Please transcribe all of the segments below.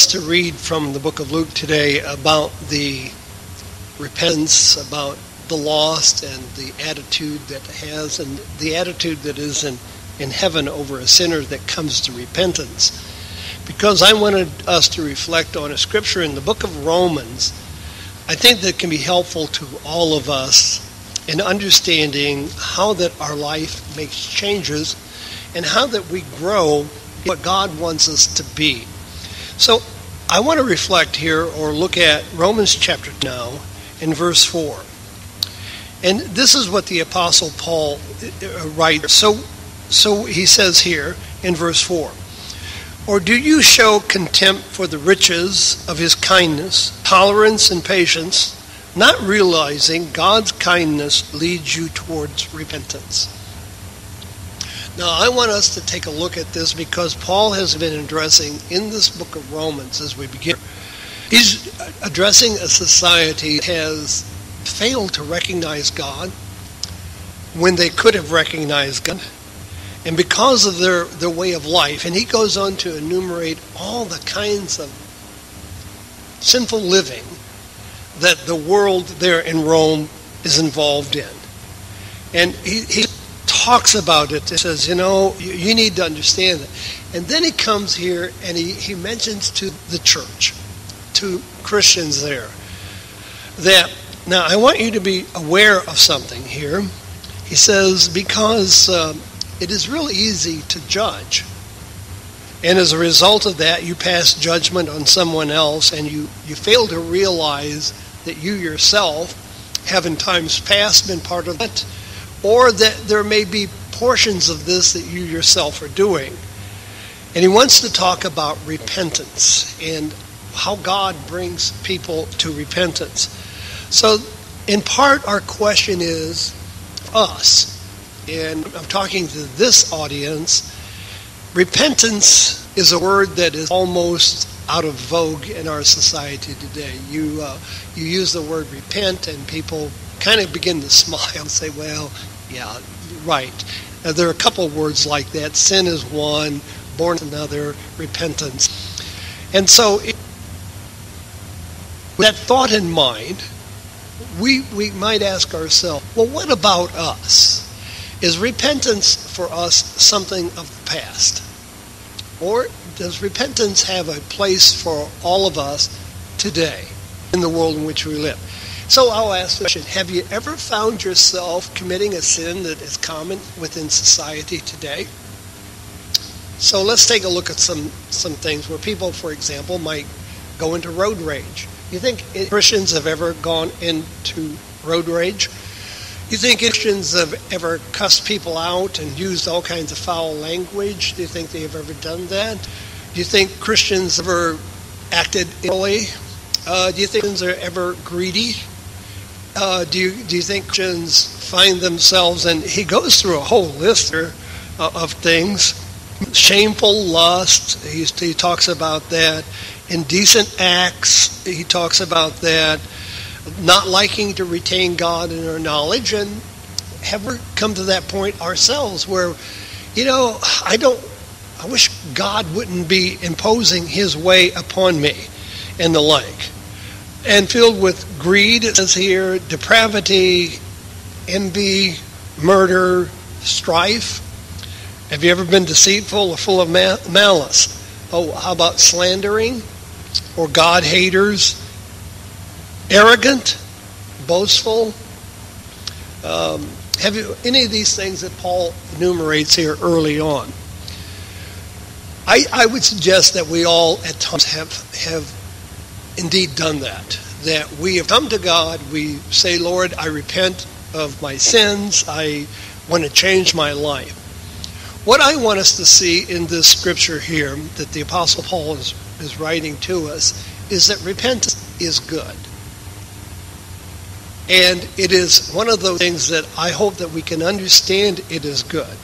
us to read from the book of Luke today about the repentance, about the lost, and the attitude that has, and the attitude that is in, in heaven over a sinner that comes to repentance. Because I wanted us to reflect on a scripture in the book of Romans, I think that can be helpful to all of us in understanding how that our life makes changes and how that we grow what God wants us to be. So I want to reflect here or look at Romans chapter now in verse 4. And this is what the apostle Paul uh, writes. So so he says here in verse 4. Or do you show contempt for the riches of his kindness, tolerance and patience, not realizing God's kindness leads you towards repentance? Now, I want us to take a look at this because Paul has been addressing in this book of Romans as we begin. He's addressing a society that has failed to recognize God when they could have recognized God. And because of their, their way of life, and he goes on to enumerate all the kinds of sinful living that the world there in Rome is involved in. And he, talks about it. He says, you know, you, you need to understand it. And then he comes here and he, he mentions to the church, to Christians there, that, now I want you to be aware of something here. He says, because uh, it is real easy to judge. And as a result of that, you pass judgment on someone else and you, you fail to realize that you yourself have in times past been part of it or that there may be portions of this that you yourself are doing. And he wants to talk about repentance and how God brings people to repentance. So, in part, our question is us, and I'm talking to this audience. Repentance is a word that is almost out of vogue in our society today. You uh, you use the word repent, and people kind of begin to smile and say, "Well, yeah, right. Now, there are a couple words like that. Sin is one, born another, repentance. And so, it, with that thought in mind, we, we might ask ourselves, well, what about us? Is repentance for us something of the past? Or does repentance have a place for all of us today in the world in which we live? So I'll ask the question Have you ever found yourself committing a sin that is common within society today? So let's take a look at some, some things where people, for example, might go into road rage. You think Christians have ever gone into road rage? You think Christians have ever cussed people out and used all kinds of foul language? Do you think they have ever done that? Do you think Christians ever acted illegally? Uh, do you think Christians are ever greedy? Uh, do you do you think Christians find themselves? And he goes through a whole list here, uh, of things: shameful lust. He, he talks about that. Indecent acts. He talks about that. Not liking to retain God in our knowledge, and have we come to that point ourselves where, you know, I don't. I wish God wouldn't be imposing His way upon me, and the like and filled with greed, says here, depravity, envy, murder, strife. Have you ever been deceitful or full of malice? Oh, how about slandering or God haters? Arrogant, boastful. Um, have you any of these things that Paul enumerates here early on? I, I would suggest that we all at times have have indeed done that. That we have come to God, we say, Lord, I repent of my sins, I want to change my life. What I want us to see in this scripture here that the Apostle Paul is, is writing to us is that repentance is good. And it is one of those things that I hope that we can understand it is good.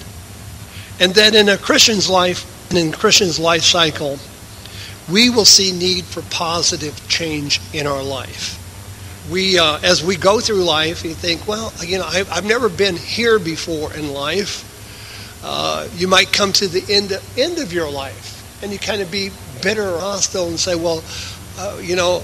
And that in a Christian's life, in a Christian's life cycle, we will see need for positive change in our life. We, uh, as we go through life, you think, well, you know, I've, I've never been here before in life. Uh, you might come to the end of, end of your life, and you kind of be bitter or hostile and say, well, uh, you know,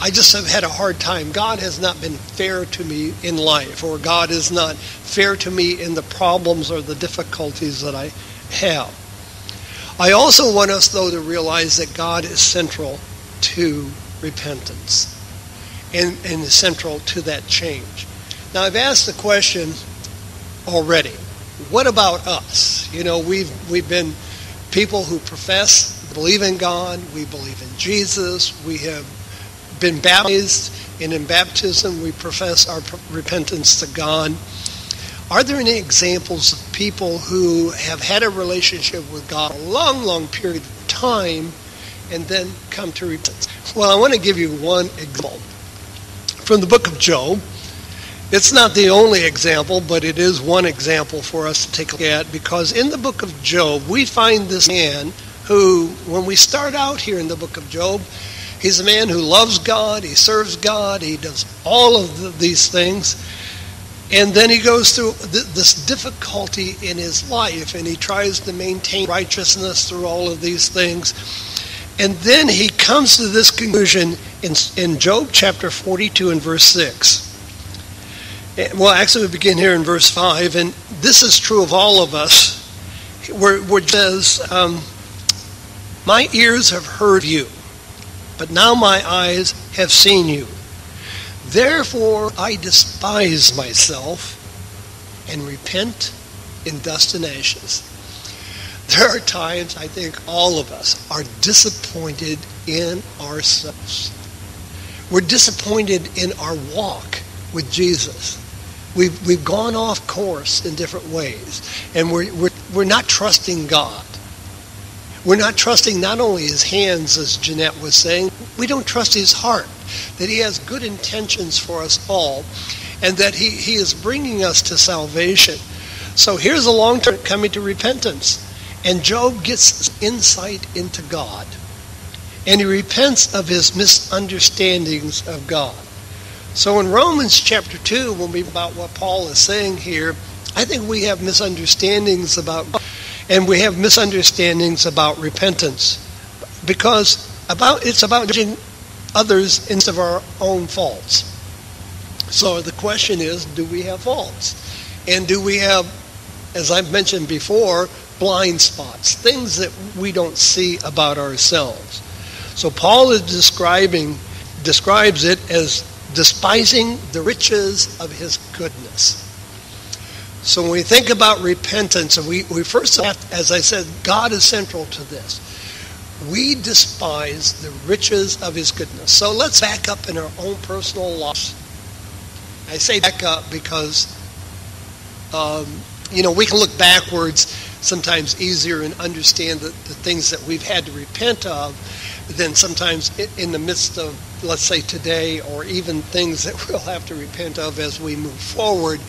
I just have had a hard time. God has not been fair to me in life, or God is not fair to me in the problems or the difficulties that I have. I also want us, though, to realize that God is central to repentance and, and is central to that change. Now, I've asked the question already what about us? You know, we've, we've been people who profess, believe in God, we believe in Jesus, we have been baptized, and in baptism we profess our repentance to God. Are there any examples of people who have had a relationship with God a long, long period of time and then come to repentance? Well, I want to give you one example from the book of Job. It's not the only example, but it is one example for us to take a look at because in the book of Job, we find this man who, when we start out here in the book of Job, he's a man who loves God, he serves God, he does all of the, these things. And then he goes through th- this difficulty in his life and he tries to maintain righteousness through all of these things. And then he comes to this conclusion in, in Job chapter 42 and verse 6. Eh, well, actually, we begin here in verse 5, and this is true of all of us, where, where it says, um, My ears have heard you, but now my eyes have seen you. Therefore, I despise myself and repent in dust and ashes. There are times, I think all of us are disappointed in ourselves. We're disappointed in our walk with Jesus. We've, we've gone off course in different ways, and we're, we're, we're not trusting God. We're not trusting not only his hands, as Jeanette was saying, we don't trust his heart, that he has good intentions for us all, and that he, he is bringing us to salvation. So here's a long term coming to repentance. And Job gets insight into God. And he repents of his misunderstandings of God. So in Romans chapter 2, when we about what Paul is saying here, I think we have misunderstandings about and we have misunderstandings about repentance because about it's about judging others instead of our own faults. So the question is, do we have faults? And do we have, as I've mentioned before, blind spots, things that we don't see about ourselves. So Paul is describing describes it as despising the riches of his goodness. So when we think about repentance, we, we first have, as I said, God is central to this. We despise the riches of his goodness. So let's back up in our own personal lives. I say back up because, um, you know, we can look backwards sometimes easier and understand the, the things that we've had to repent of than sometimes in the midst of, let's say, today or even things that we'll have to repent of as we move forward.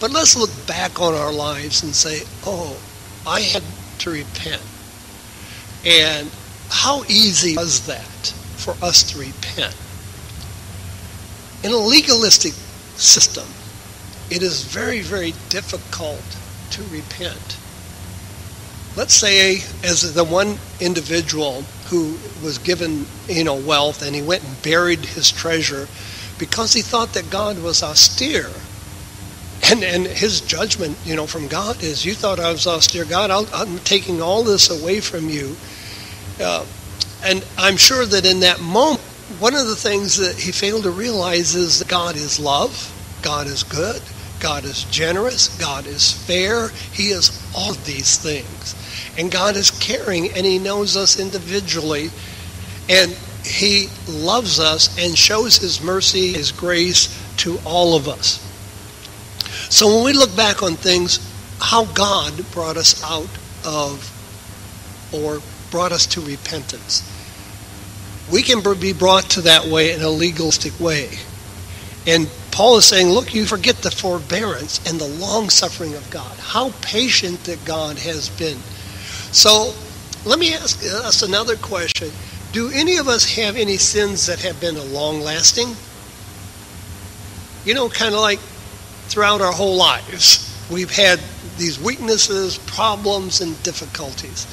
But let's look back on our lives and say, oh, I had to repent. And how easy was that for us to repent? In a legalistic system, it is very, very difficult to repent. Let's say as the one individual who was given you know wealth and he went and buried his treasure because he thought that God was austere. And and his judgment you know from God is you thought I was austere. God i am taking all this away from you uh, and I'm sure that in that moment one of the things that he failed to realize is that God is love God is good God is generous God is fair he is all these things and God is caring and He knows us individually. And He loves us and shows His mercy, His grace to all of us. So when we look back on things, how God brought us out of or brought us to repentance, we can be brought to that way in a legalistic way. And Paul is saying, look, you forget the forbearance and the long suffering of God. How patient that God has been. So let me ask uh, us another question. Do any of us have any sins that have been a long lasting? You know, kind of like throughout our whole lives, we've had these weaknesses, problems, and difficulties.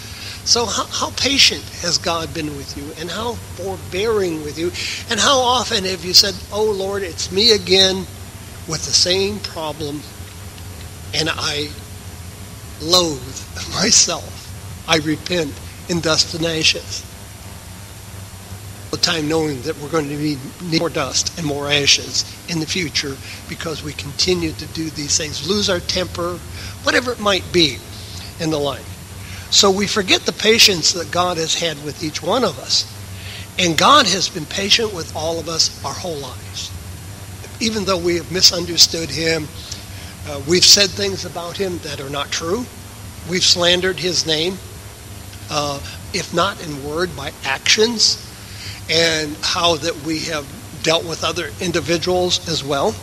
So, how, how, patient has God been with you, and how forbearing with you, and how often have you said, Oh Lord, it's me again with the same problem, and I loathe myself. I repent in dust and ashes. The time knowing that we're going to need more dust and more ashes in the future because we continue to do these things, lose our temper, whatever it might be, and the like. So we forget the patience that God has had with each one of us. And God has been patient with all of us our whole lives. Even though we have misunderstood Him, uh, we've said things about Him that are not true, we've slandered His name, uh, if not in word, by actions, and how that we have dealt with other individuals as well.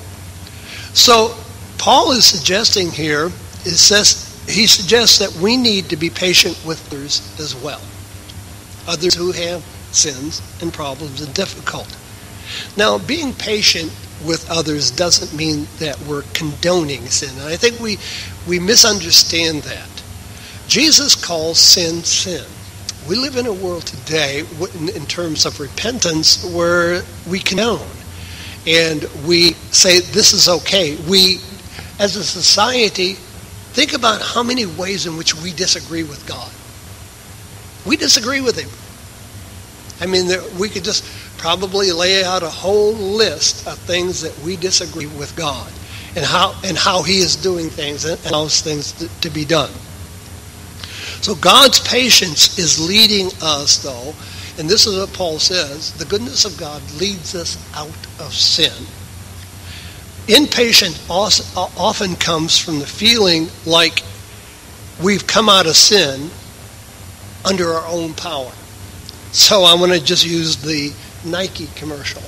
So Paul is suggesting here, it says he suggests that we need to be patient with others as well. Others who have sins and problems and difficulty. Now, being patient with others doesn't mean that we're condoning sin. And I think we, we misunderstand that. Jesus calls sin sin. We live in a world today, in terms of repentance, where we condone and we say this is okay. We, as a society, think about how many ways in which we disagree with God. We disagree with Him. I mean, we could just probably lay out a whole list of things that we disagree with God and how and how He is doing things and allows things to, to be done. So God's patience is leading us, though, and this is what Paul says the goodness of God leads us out of sin. Impatience often comes from the feeling like we've come out of sin under our own power. So I want to just use the Nike commercial.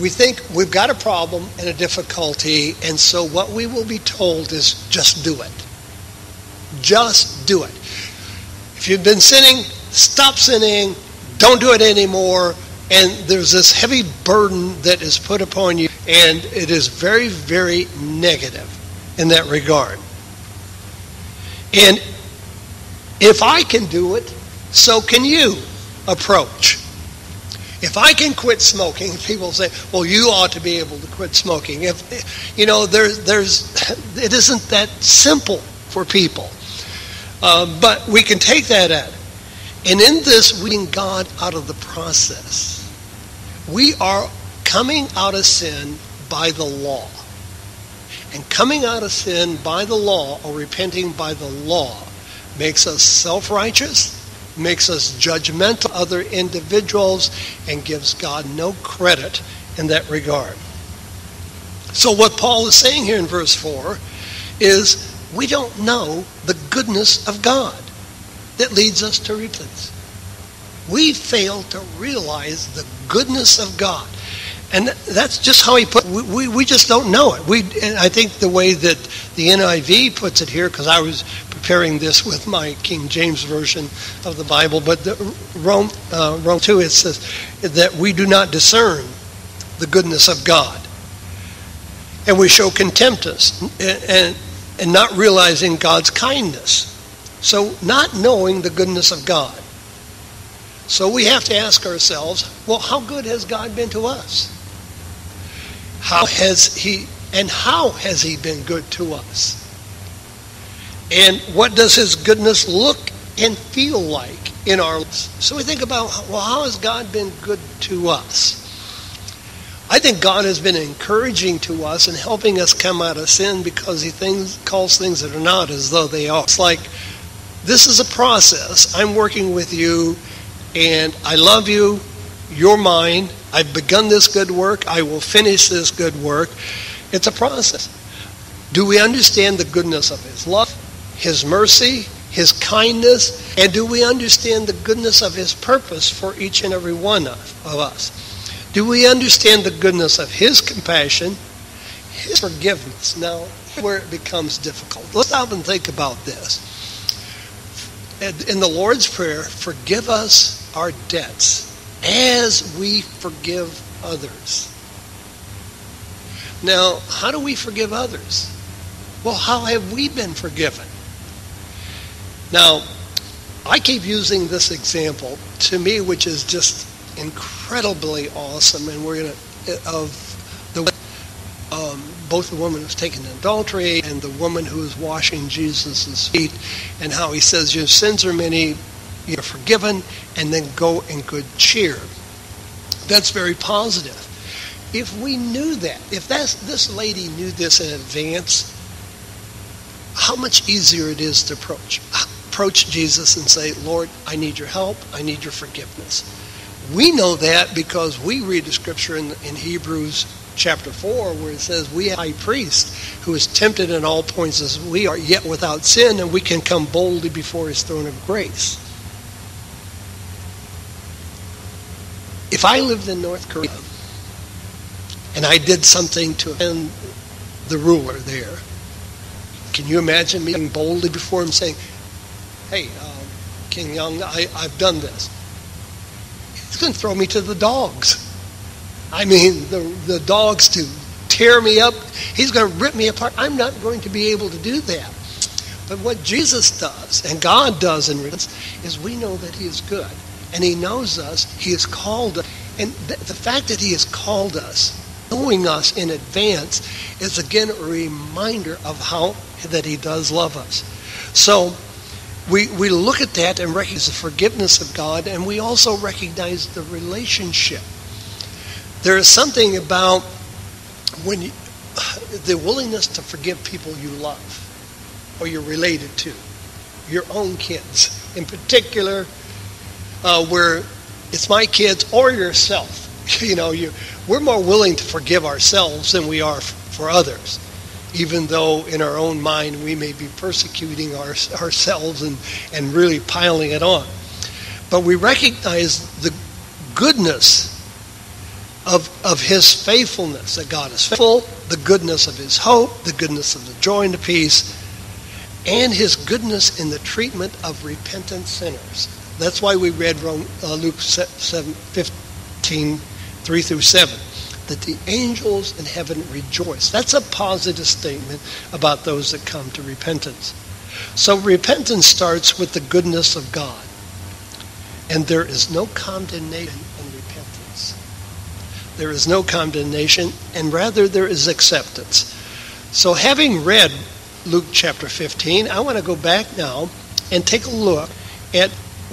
We think we've got a problem and a difficulty, and so what we will be told is just do it. Just do it. If you've been sinning, stop sinning, don't do it anymore, and there's this heavy burden that is put upon you, and it is very, very negative in that regard. And if I can do it, so can you approach. If I can quit smoking, people say, "Well, you ought to be able to quit smoking." If you know, there, there's, it isn't that simple for people. Uh, but we can take that at. And in this, we can God out of the process. We are coming out of sin by the law. And coming out of sin by the law or repenting by the law makes us self righteous, makes us judgmental other individuals, and gives God no credit in that regard. So, what Paul is saying here in verse 4 is we don't know the goodness of God that leads us to repentance. We fail to realize the goodness of God. And that's just how he put we, we, we just don't know it. We, I think the way that the NIV puts it here, because I was preparing this with my King James version of the Bible, but the, Rome, uh, Rome 2, it says that we do not discern the goodness of God. And we show contempt us, and, and, and not realizing God's kindness. So, not knowing the goodness of God. So, we have to ask ourselves well, how good has God been to us? How has He, and how has He been good to us? And what does His goodness look and feel like in our lives? So, we think about, well, how has God been good to us? I think God has been encouraging to us and helping us come out of sin because He things, calls things that are not as though they are. It's like this is a process. I'm working with you, and I love you. You're mine. I've begun this good work. I will finish this good work. It's a process. Do we understand the goodness of His love, His mercy, His kindness, and do we understand the goodness of His purpose for each and every one of, of us? Do we understand the goodness of His compassion, His forgiveness? Now, where it becomes difficult. Let's stop and think about this in the Lord's Prayer, forgive us our debts as we forgive others. Now, how do we forgive others? Well, how have we been forgiven? Now, I keep using this example to me, which is just incredibly awesome, and we're to of the um, both the woman who's taken adultery and the woman who is washing Jesus' feet, and how he says your sins are many, you're forgiven, and then go in good cheer. That's very positive. If we knew that, if that's, this lady knew this in advance, how much easier it is to approach approach Jesus and say, Lord, I need your help. I need your forgiveness. We know that because we read the scripture in, in Hebrews chapter 4 where it says, We high priest who is tempted in all points as we are, yet without sin, and we can come boldly before his throne of grace. If I lived in North Korea and I did something to offend the ruler there, can you imagine me being boldly before him saying, Hey, uh, King Young, I've done this? He's going to throw me to the dogs. I mean, the, the dogs to tear me up. He's going to rip me apart. I'm not going to be able to do that. But what Jesus does, and God does in repentance, is we know that He is good. And He knows us. He has called us. And th- the fact that He has called us, knowing us in advance, is again a reminder of how that He does love us. So we, we look at that and recognize the forgiveness of God, and we also recognize the relationship. There is something about when you, the willingness to forgive people you love or you're related to, your own kids in particular, uh, where it's my kids or yourself. You know, you, we're more willing to forgive ourselves than we are for others even though in our own mind we may be persecuting our, ourselves and, and really piling it on. But we recognize the goodness of, of his faithfulness, that God is faithful, the goodness of his hope, the goodness of the joy and the peace, and his goodness in the treatment of repentant sinners. That's why we read Rome, uh, Luke 7, 15, 3 through 7 that the angels in heaven rejoice. That's a positive statement about those that come to repentance. So repentance starts with the goodness of God. And there is no condemnation in repentance. There is no condemnation, and rather there is acceptance. So having read Luke chapter 15, I want to go back now and take a look at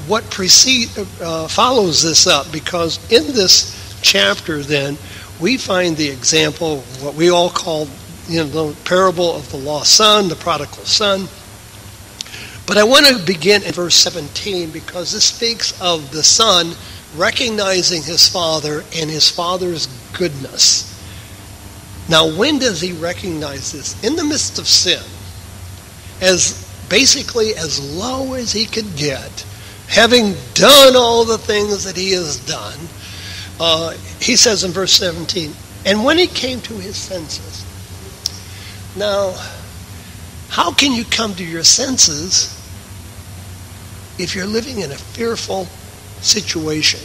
what precede, uh, follows this up because in this chapter then we find the example of what we all call you know, the parable of the lost son, the prodigal son. But I want to begin in verse 17 because this speaks of the son recognizing his father and his father's goodness. Now, when does he recognize this? In the midst of sin, as basically as low as he could get, having done all the things that he has done, uh, he says in verse 17, and when he came to his senses. Now, how can you come to your senses if you're living in a fearful situation?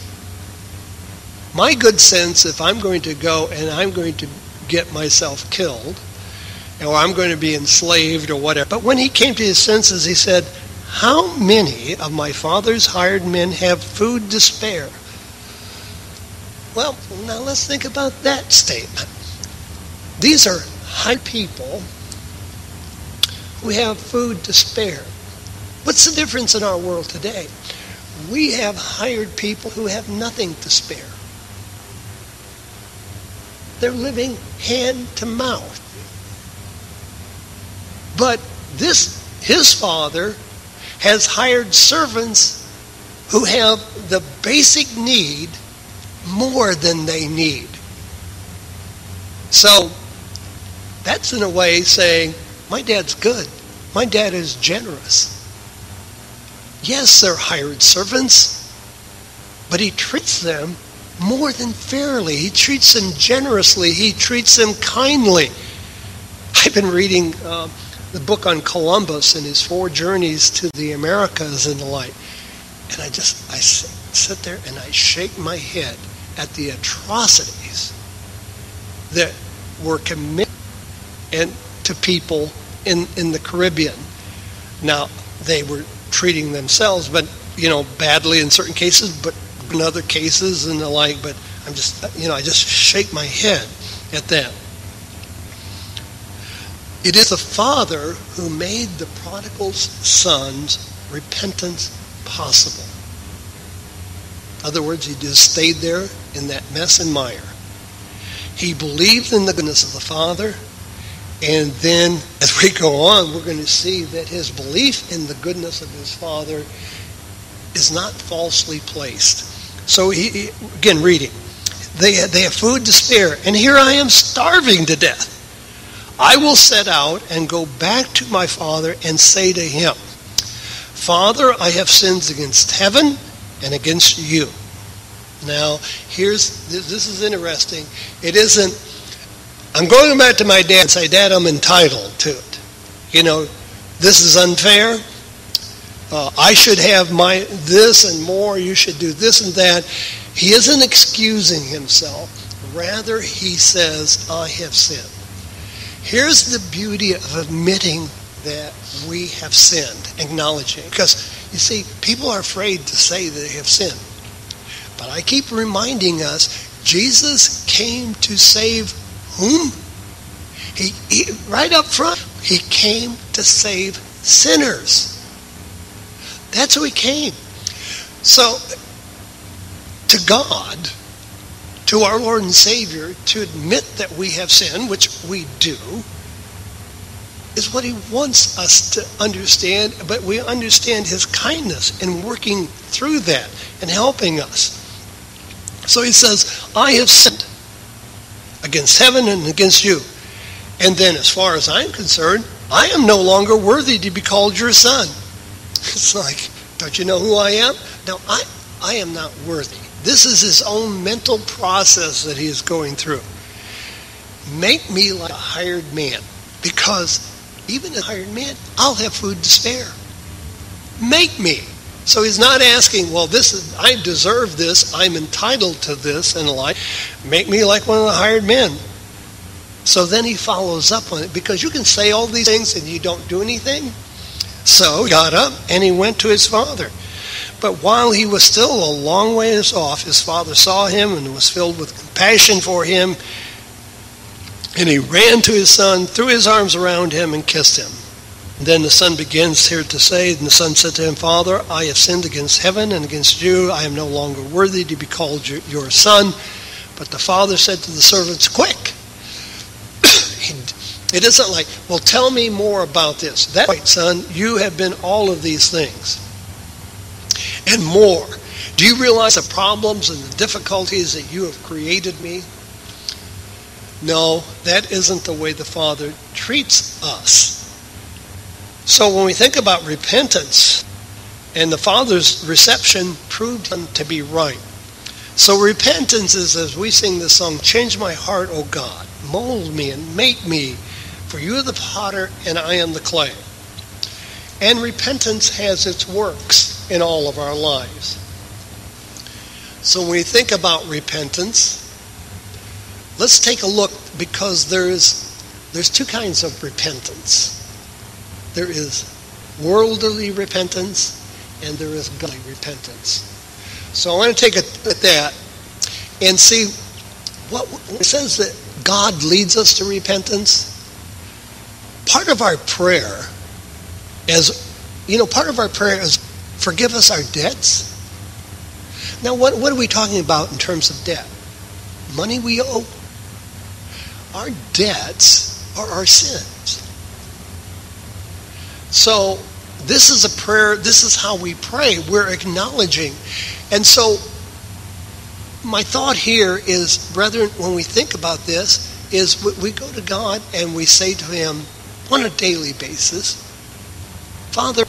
My good sense, if I'm going to go and I'm going to get myself killed, or I'm going to be enslaved or whatever. But when he came to his senses, he said, How many of my father's hired men have food to spare? Well, now let's think about that statement. These are high people who have food to spare. What's the difference in our world today? We have hired people who have nothing to spare. They're living hand to mouth. But this, his father, has hired servants who have the basic need more than they need. So that's in a way saying, my dad's good. My dad is generous. Yes, they're hired servants, but he treats them more than fairly. He treats them generously. He treats them kindly. I've been reading uh, the book on Columbus and his four journeys to the Americas and the like. And I just, I sit there and I shake my head at the atrocities that were committed and to people in, in the Caribbean. Now, they were treating themselves, but you know, badly in certain cases, but in other cases and the like. But I'm just, you know, I just shake my head at that. It is the Father who made the prodigal son's repentance possible. In other words, he just stayed there in that mess and mire. He believed in the goodness of the Father, and then as we go on, we're going to see that his belief in the goodness of his Father is not falsely placed. So, he, again, reading. They, they have food to spare, and here I am starving to death. I will set out and go back to my father and say to him, Father, I have sinned against heaven and against you. Now, here's this is interesting. It isn't, I'm going back to my dad and say, Dad, I'm entitled to it. You know, this is unfair. Uh, I should have my this and more. You should do this and that. He isn't excusing himself. Rather, he says, I have sinned. Here's the beauty of admitting that we have sinned, acknowledging. Because, you see, people are afraid to say they have sinned. But I keep reminding us Jesus came to save whom? He, he, right up front, he came to save sinners. That's who he came. So, to God, to our Lord and Savior to admit that we have sinned, which we do, is what He wants us to understand, but we understand His kindness in working through that and helping us. So He says, I have sinned against heaven and against you. And then, as far as I'm concerned, I am no longer worthy to be called your son. It's like, don't you know who I am? Now, I, I am not worthy. This is his own mental process that he is going through. Make me like a hired man, because even a hired man, I'll have food to spare. Make me. So he's not asking, well, this is I deserve this, I'm entitled to this and like. Make me like one of the hired men. So then he follows up on it because you can say all these things and you don't do anything. So he got up and he went to his father. But while he was still a long ways off, his father saw him and was filled with compassion for him. And he ran to his son, threw his arms around him, and kissed him. And then the son begins here to say, And the son said to him, Father, I have sinned against heaven and against you. I am no longer worthy to be called your son. But the father said to the servants, Quick! it isn't like, Well, tell me more about this. That's right, son. You have been all of these things and more. Do you realize the problems and the difficulties that you have created me? No, that isn't the way the Father treats us. So when we think about repentance, and the Father's reception proved him to be right. So repentance is, as we sing the song, Change my heart, O God. Mold me and make me, for you are the potter and I am the clay. And repentance has its works in all of our lives. So when we think about repentance, let's take a look because there's there's two kinds of repentance. There is worldly repentance and there is godly repentance. So I want to take a look at that and see what it says that God leads us to repentance. Part of our prayer as you know, part of our prayer is forgive us our debts. Now, what, what are we talking about in terms of debt? Money we owe. Our debts are our sins. So, this is a prayer, this is how we pray. We're acknowledging. And so, my thought here is, brethren, when we think about this, is we go to God and we say to Him on a daily basis, Father,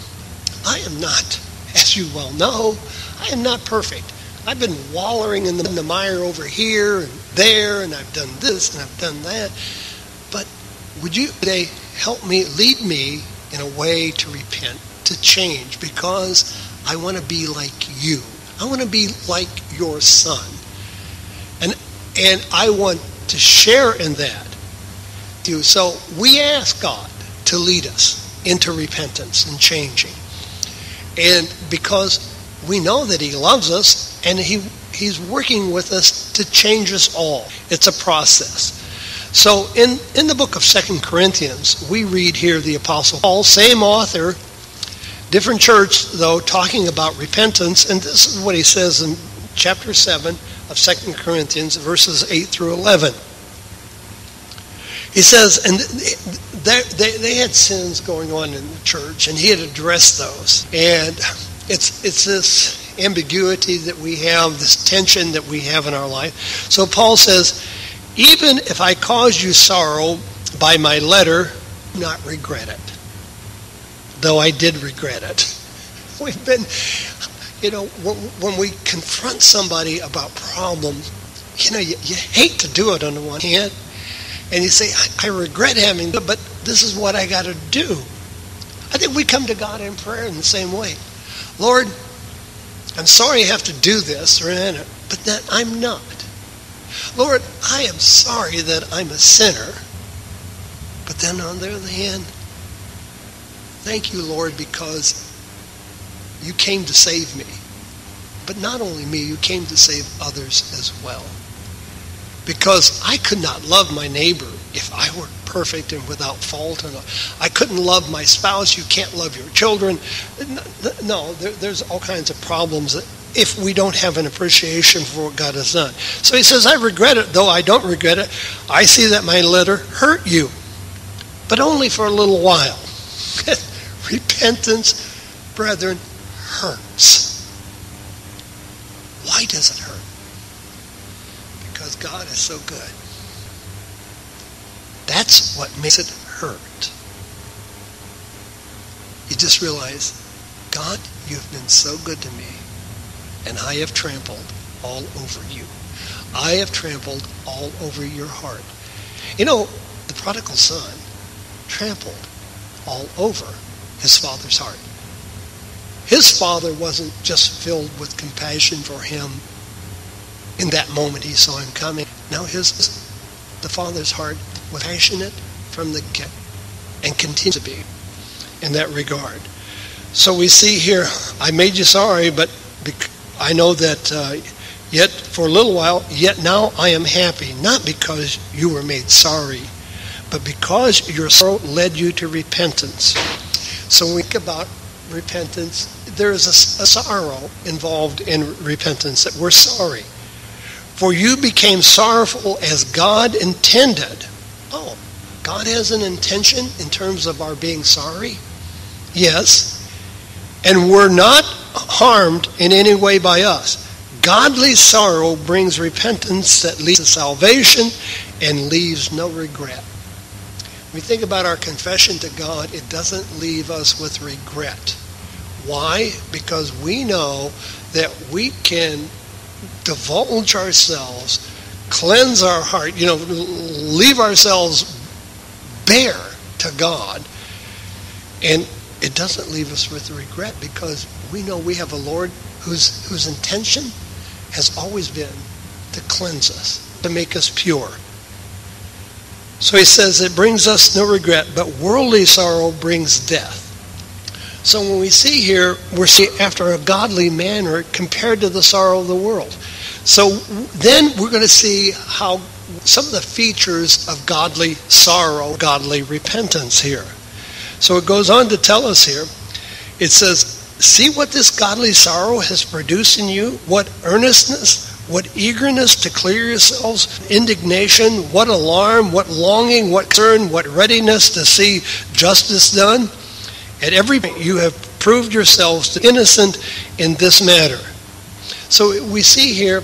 I am not as you well know, I am not perfect. I've been wallowing in the, in the mire over here and there, and I've done this and I've done that. But would you today help me, lead me in a way to repent, to change, because I want to be like you. I want to be like your son. And, and I want to share in that. So we ask God to lead us into repentance and changing. And because we know that He loves us and He He's working with us to change us all. It's a process. So in, in the book of Second Corinthians, we read here the Apostle Paul, same author, different church, though, talking about repentance. And this is what he says in chapter 7 of Second Corinthians, verses 8 through 11. He says, and they, they, they had sins going on in the church, and he had addressed those. And it's, it's this ambiguity that we have, this tension that we have in our life. So Paul says, even if I cause you sorrow by my letter, not regret it. Though I did regret it. We've been, you know, when we confront somebody about problems, you know, you, you hate to do it on the one hand, and you say, I, I regret having, but this is what I got to do. I think we come to God in prayer in the same way. Lord, I'm sorry I have to do this, but that I'm not. Lord, I am sorry that I'm a sinner. But then on the other hand, thank you, Lord, because you came to save me. But not only me, you came to save others as well. Because I could not love my neighbor if I were perfect and without fault. And I couldn't love my spouse. You can't love your children. No, there's all kinds of problems if we don't have an appreciation for what God has done. So he says, I regret it, though I don't regret it. I see that my letter hurt you, but only for a little while. Repentance, brethren, hurts. Why does it hurt? God is so good. That's what makes it hurt. You just realize, God, you've been so good to me, and I have trampled all over you. I have trampled all over your heart. You know, the prodigal son trampled all over his father's heart. His father wasn't just filled with compassion for him in that moment he saw him coming. Now his the father's heart was passionate from the get and continues to be in that regard. So we see here, I made you sorry, but I know that uh, yet for a little while, yet now I am happy, not because you were made sorry, but because your sorrow led you to repentance. So when we think about repentance, there is a, a sorrow involved in repentance that we're sorry. For you became sorrowful as God intended. Oh, God has an intention in terms of our being sorry? Yes. And we're not harmed in any way by us. Godly sorrow brings repentance that leads to salvation and leaves no regret. We think about our confession to God, it doesn't leave us with regret. Why? Because we know that we can divulge ourselves, cleanse our heart, you know, leave ourselves bare to God. And it doesn't leave us with regret because we know we have a Lord whose, whose intention has always been to cleanse us, to make us pure. So he says it brings us no regret, but worldly sorrow brings death. So when we see here, we're seeing after a godly manner compared to the sorrow of the world. So then we're going to see how some of the features of godly sorrow, godly repentance here. So it goes on to tell us here. It says, See what this godly sorrow has produced in you? What earnestness, what eagerness to clear yourselves, indignation, what alarm, what longing, what concern, what readiness to see justice done. At every point you have proved yourselves innocent in this matter. So we see here,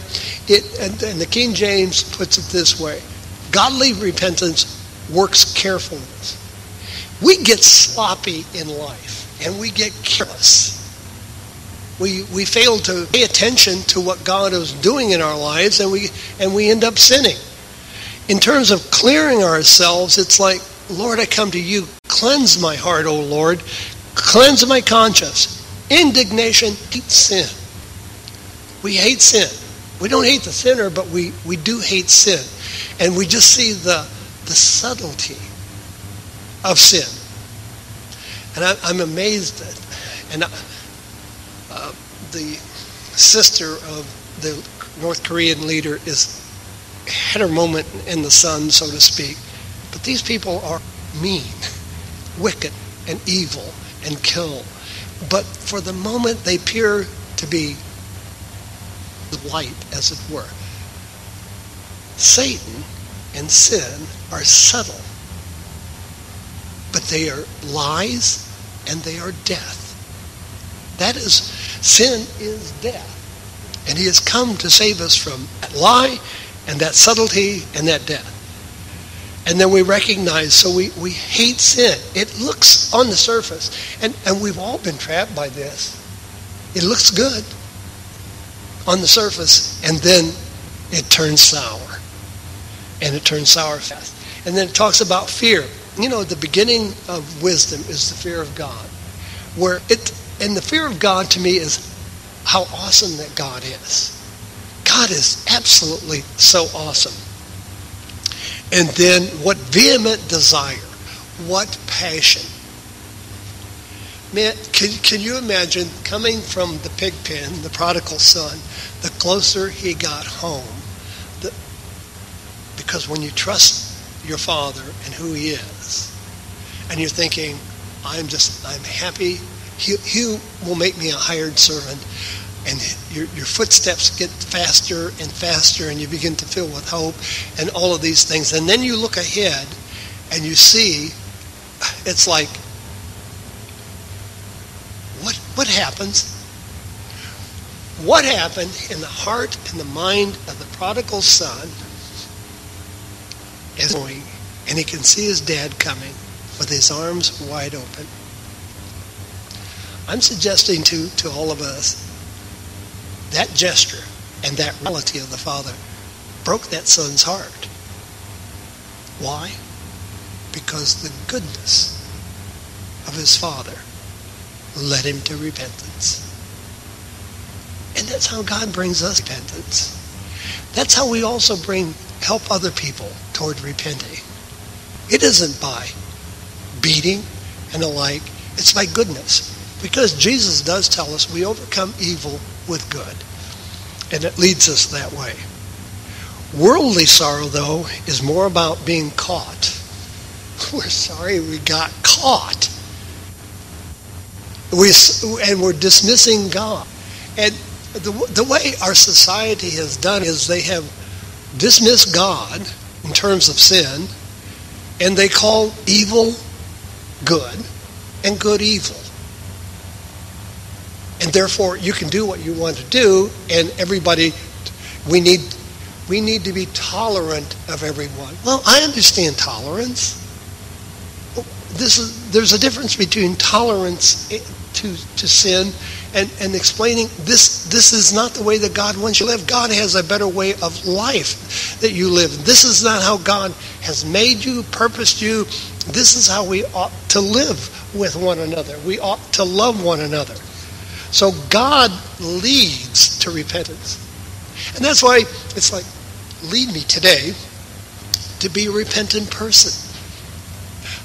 it, and the King James puts it this way godly repentance works carefulness. We get sloppy in life and we get careless. We, we fail to pay attention to what God is doing in our lives and we, and we end up sinning. In terms of clearing ourselves, it's like, Lord, I come to you. Cleanse my heart, O Lord. Cleanse my conscience. Indignation, hate sin. We hate sin. We don't hate the sinner, but we, we do hate sin. And we just see the, the subtlety of sin. And I, am amazed at, and I, uh, the sister of the North Korean leader is had her moment in the sun, so to speak. But these people are mean, wicked, and evil, and kill. But for the moment, they appear to be the light, as it were. Satan and sin are subtle, but they are lies and they are death. That is, sin is death. And he has come to save us from that lie and that subtlety and that death. And then we recognize, so we, we hate sin. It looks on the surface, and, and we've all been trapped by this. It looks good on the surface, and then it turns sour. And it turns sour fast. And then it talks about fear. You know, the beginning of wisdom is the fear of God. Where it and the fear of God to me is how awesome that God is. God is absolutely so awesome. And then what vehement desire, what passion. Man, can, can you imagine coming from the pig pen, the prodigal son, the closer he got home? The, because when you trust your father and who he is, and you're thinking, I'm just, I'm happy, he, he will make me a hired servant and your, your footsteps get faster and faster and you begin to fill with hope and all of these things. And then you look ahead and you see it's like what what happens? What happened in the heart and the mind of the prodigal son is going and he can see his dad coming with his arms wide open. I'm suggesting to to all of us that gesture and that reality of the Father broke that son's heart. Why? Because the goodness of his Father led him to repentance. And that's how God brings us repentance. That's how we also bring help other people toward repenting. It isn't by beating and the like, it's by goodness. Because Jesus does tell us we overcome evil with good. And it leads us that way. Worldly sorrow, though, is more about being caught. We're sorry we got caught. We, and we're dismissing God. And the, the way our society has done is they have dismissed God in terms of sin, and they call evil good and good evil and therefore you can do what you want to do and everybody we need we need to be tolerant of everyone. Well i understand tolerance. This is there's a difference between tolerance eh, to to sin and and explaining this this is not the way that god wants you to live. God has a better way of life that you live. This is not how god has made you purposed you. This is how we ought to live with one another. We ought to love one another so God leads to repentance. And that's why it's like, lead me today to be a repentant person.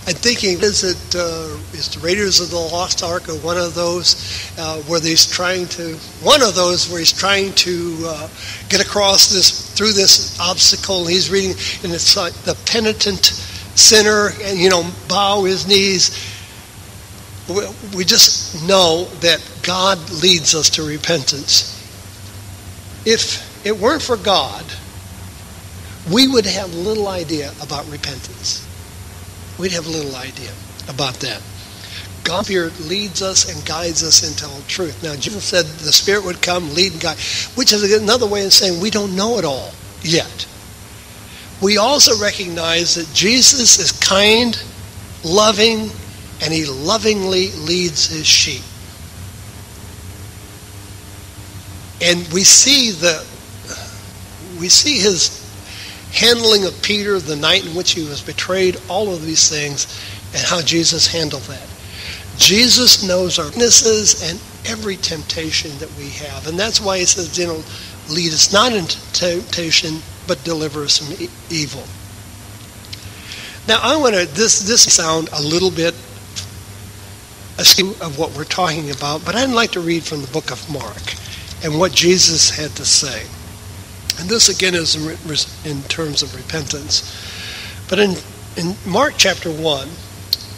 I'm thinking, is it uh, is the Raiders of the Lost Ark or one of those uh, where he's trying to one of those where he's trying to uh, get across this through this obstacle and he's reading and it's like the penitent sinner and you know bow his knees we just know that God leads us to repentance. If it weren't for God, we would have little idea about repentance. We'd have little idea about that. God Spirit leads us and guides us into all truth. Now, Jesus said the Spirit would come, lead and guide, which is another way of saying we don't know it all yet. We also recognize that Jesus is kind, loving, and he lovingly leads his sheep. And we see the we see his handling of Peter the night in which he was betrayed, all of these things, and how Jesus handled that. Jesus knows our weaknesses and every temptation that we have. And that's why he says, you know, lead us not into temptation, but deliver us from evil. Now I want to this this sound a little bit a scheme of what we're talking about, but I'd like to read from the book of Mark and what Jesus had to say. And this again is in terms of repentance. But in, in Mark chapter 1,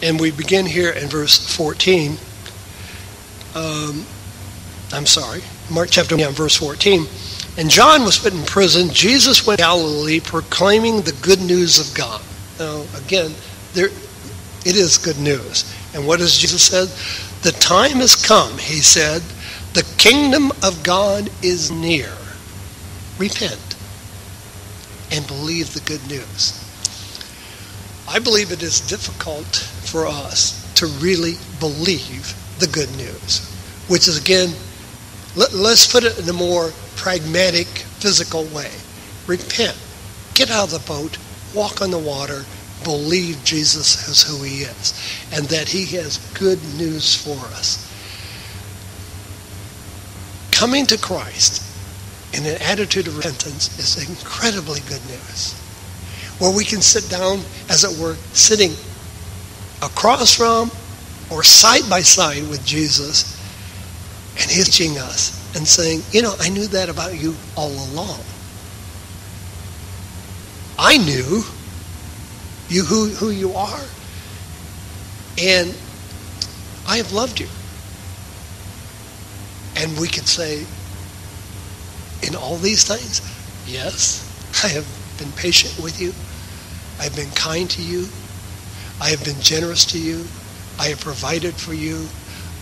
and we begin here in verse 14, um, I'm sorry, Mark chapter 1, verse 14. And John was put in prison. Jesus went to Galilee proclaiming the good news of God. Now, again, there, it is good news. And what does Jesus said? The time has come, he said. The kingdom of God is near. Repent and believe the good news. I believe it is difficult for us to really believe the good news, which is again, let, us put it in a more pragmatic, physical way. Repent, get out of the boat, walk on the water, believe Jesus is who he is, and that he has good news for us. Coming to Christ in an attitude of repentance is incredibly good news. Where we can sit down, as it were, sitting across from or side by side with Jesus, and he's us and saying, You know, I knew that about you all along. I knew you who, who you are. And I have loved you. And we can say, in all these things, yes, I have been patient with you. I have been kind to you. I have been generous to you. I have provided for you.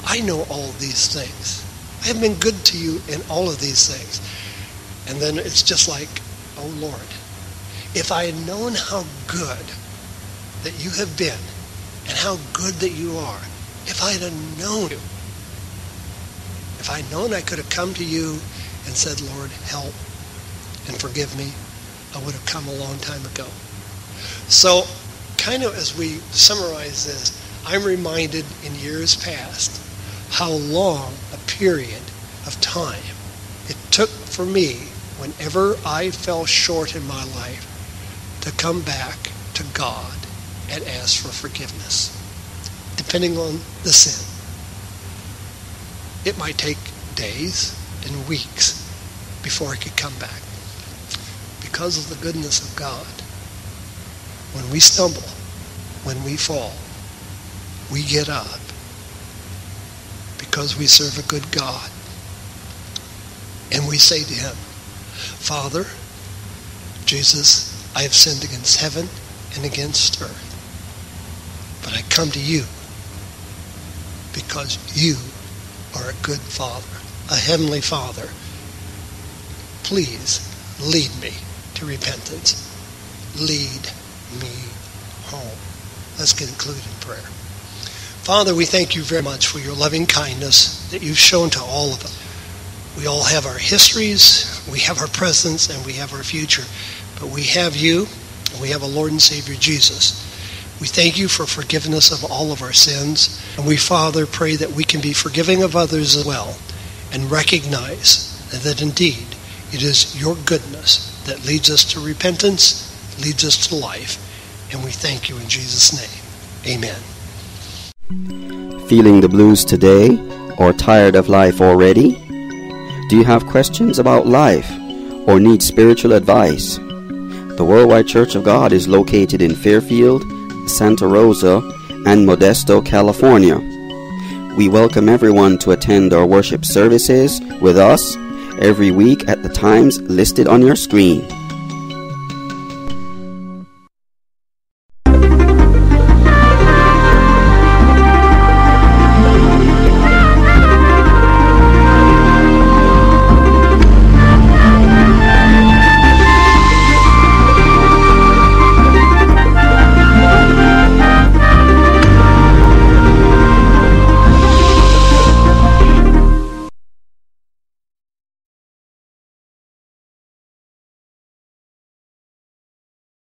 I know all these things. I have been good to you in all of these things. And then it's just like, oh Lord, if I had known how good that you have been and how good that you are, if I had known you, if I had known I could have come to you and said, Lord, help and forgive me, I would have come a long time ago. So, kind of as we summarize this, I'm reminded in years past how long a period of time it took for me whenever I fell short in my life to come back to God and ask for forgiveness, depending on the sin. It might take days and weeks before I could come back. Because of the goodness of God, when we stumble, when we fall, we get up because we serve a good God. And we say to him, Father, Jesus, I have sinned against heaven and against earth. But I come to you because you are a good Father, a heavenly Father. Please lead me to repentance. Lead me home. Let's conclude in prayer. Father, we thank you very much for your loving kindness that you've shown to all of us. We all have our histories, we have our presence, and we have our future. But we have you, and we have a Lord and Savior Jesus we thank you for forgiveness of all of our sins. And we, Father, pray that we can be forgiving of others as well and recognize that indeed it is your goodness that leads us to repentance, leads us to life. And we thank you in Jesus' name. Amen. Feeling the blues today or tired of life already? Do you have questions about life or need spiritual advice? The Worldwide Church of God is located in Fairfield, Santa Rosa, and Modesto, California. We welcome everyone to attend our worship services with us every week at the times listed on your screen.